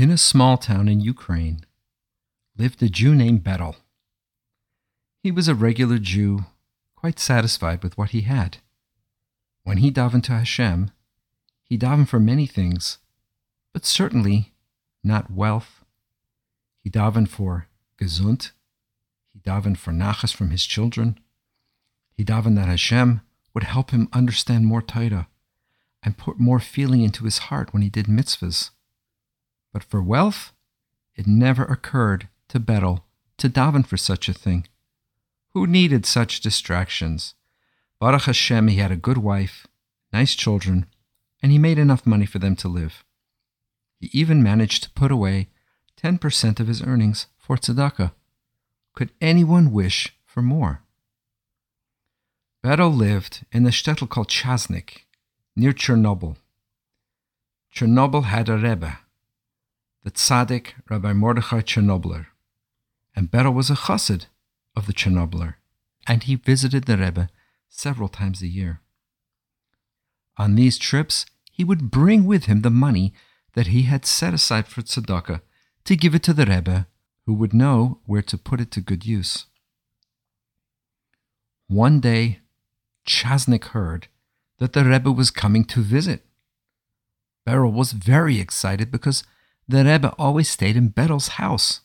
In a small town in Ukraine lived a Jew named Berel. He was a regular Jew, quite satisfied with what he had. When he davened to Hashem, he davened for many things, but certainly not wealth. He davened for gesund. He davened for nachas from his children. He davened that Hashem would help him understand more Torah and put more feeling into his heart when he did mitzvahs. But for wealth, it never occurred to Berel to daven for such a thing. Who needed such distractions? Baruch Hashem, he had a good wife, nice children, and he made enough money for them to live. He even managed to put away 10% of his earnings for tzedakah. Could anyone wish for more? Berel lived in the shtetl called Chaznik, near Chernobyl. Chernobyl had a rebbe, the tzaddik Rabbi Mordechai Chernobler, and Berel was a chassid of the Chernobler, and he visited the rebbe several times a year. On these trips, he would bring with him the money that he had set aside for tzedakah to give it to the rebbe, who would know where to put it to good use. One day, Chaznik heard that the Rebbe was coming to visit. Berel was very excited because the Rebbe always stayed in Berel's house.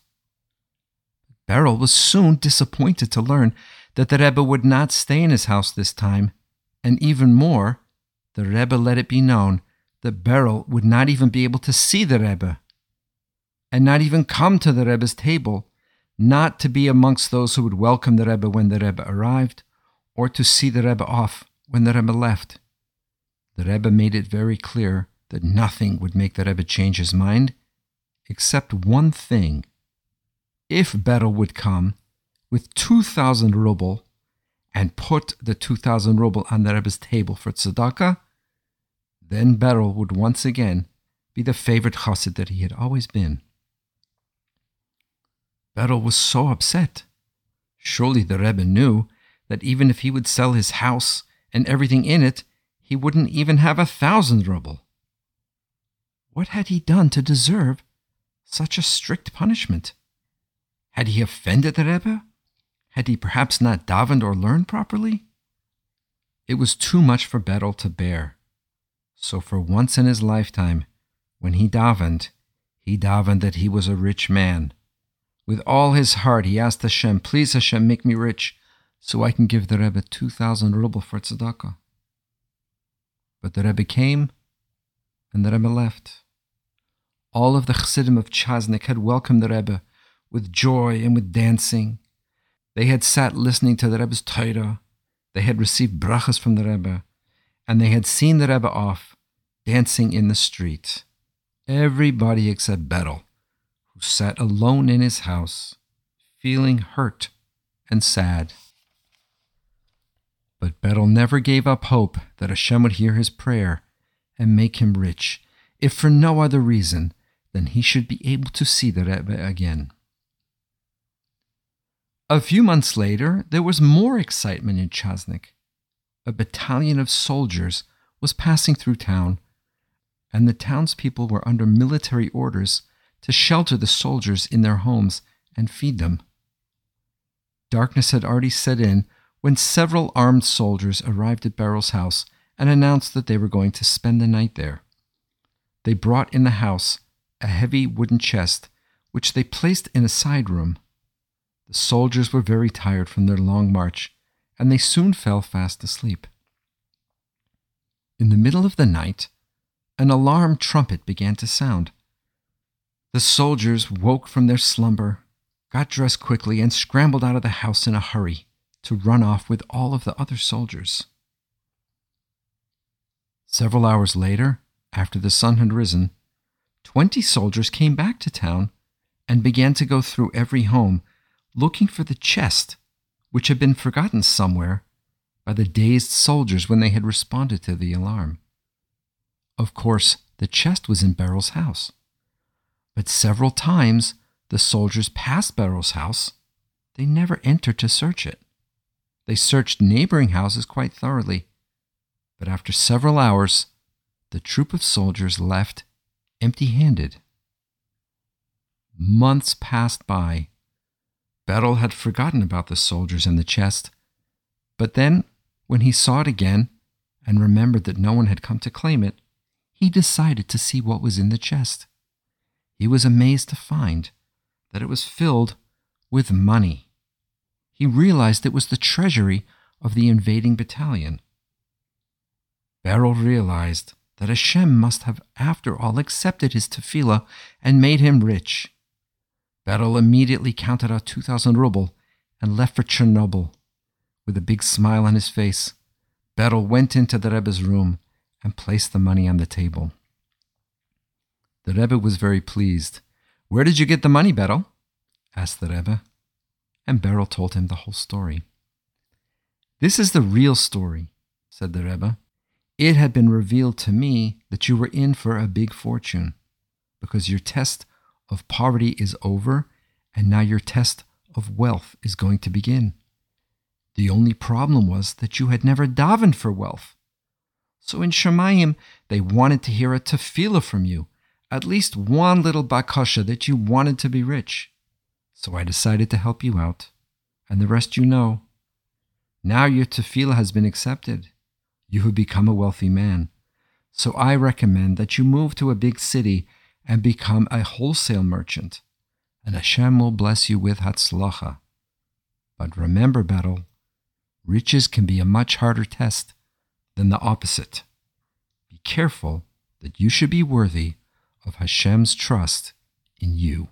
Berel was soon disappointed to learn that the Rebbe would not stay in his house this time, and even more, the Rebbe let it be known that Berel would not even be able to see the Rebbe, and not even come to the Rebbe's table, not to be amongst those who would welcome the Rebbe when the Rebbe arrived, or to see the Rebbe off when the Rebbe left. The Rebbe made it very clear that nothing would make the Rebbe change his mind except one thing. If Berel would come with 2,000 ruble and put the 2,000 ruble on the Rebbe's table for tzedakah, then Berel would once again be the favorite chassid that he had always been. Berel was so upset. Surely the Rebbe knew that even if he would sell his house and everything in it, he wouldn't even have a thousand ruble. What had he done to deserve such a strict punishment? Had he offended the Rebbe? Had he perhaps not davened or learned properly? It was too much for Berel to bear. So for once in his lifetime, when he davened, he davened that he was a rich man. With all his heart, he asked Hashem, Please, Hashem, make me rich so I can give the Rebbe 2,000 ruble for tzedakah. But the Rebbe came and the Rebbe left. All of the Chassidim of Chaznik had welcomed the Rebbe with joy and with dancing. They had sat listening to the Rebbe's Torah. They had received brachas from the Rebbe, and they had seen the Rebbe off dancing in the street. Everybody except Berel, who sat alone in his house, feeling hurt and sad. But Berel never gave up hope that Hashem would hear his prayer and make him rich, if for no other reason than he should be able to see the Rebbe again. A few months later, there was more excitement in Chasnik. A battalion of soldiers was passing through town, and the townspeople were under military orders to shelter the soldiers in their homes and feed them. Darkness had already set in when several armed soldiers arrived at Berel's house and announced that they were going to spend the night there. They brought in the house a heavy wooden chest, which they placed in a side room. The soldiers were very tired from their long march, and they soon fell fast asleep. In the middle of the night, an alarm trumpet began to sound. The soldiers woke from their slumber, got dressed quickly, and scrambled out of the house in a hurry to run off with all of the other soldiers. Several hours later, after the sun had risen, twenty soldiers came back to town and began to go through every home looking for the chest which had been forgotten somewhere by the dazed soldiers when they had responded to the alarm. Of course, the chest was in Berel's house. But several times the soldiers passed Berel's house. They never entered to search it. They searched neighboring houses quite thoroughly, but after several hours, the troop of soldiers left empty handed. Months passed by. Berel had forgotten about the soldiers and the chest, but then, when he saw it again and remembered that no one had come to claim it, he decided to see what was in the chest. He was amazed to find that it was filled with money. He realized it was the treasury of the invading battalion. Berel realized that Hashem must have, after all, accepted his tefillah and made him rich. Berel immediately counted out 2,000 ruble and left for Chernobyl. With a big smile on his face, Berel went into the Rebbe's room and placed the money on the table. The Rebbe was very pleased. Where did you get the money, Berel? asked the Rebbe. And Berel told him the whole story. This is the real story, said the Rebbe. It had been revealed to me that you were in for a big fortune because your test of poverty is over, and now your test of wealth is going to begin. The only problem was that you had never davened for wealth. So in Shemayim, they wanted to hear a tefillah from you, at least one little bakasha that you wanted to be rich. So I decided to help you out, and the rest you know. Now your tefillah has been accepted. You have become a wealthy man. So I recommend that you move to a big city and become a wholesale merchant, and Hashem will bless you with Hatzlacha. But remember, Berel, riches can be a much harder test than the opposite. Be careful that you should be worthy of Hashem's trust in you.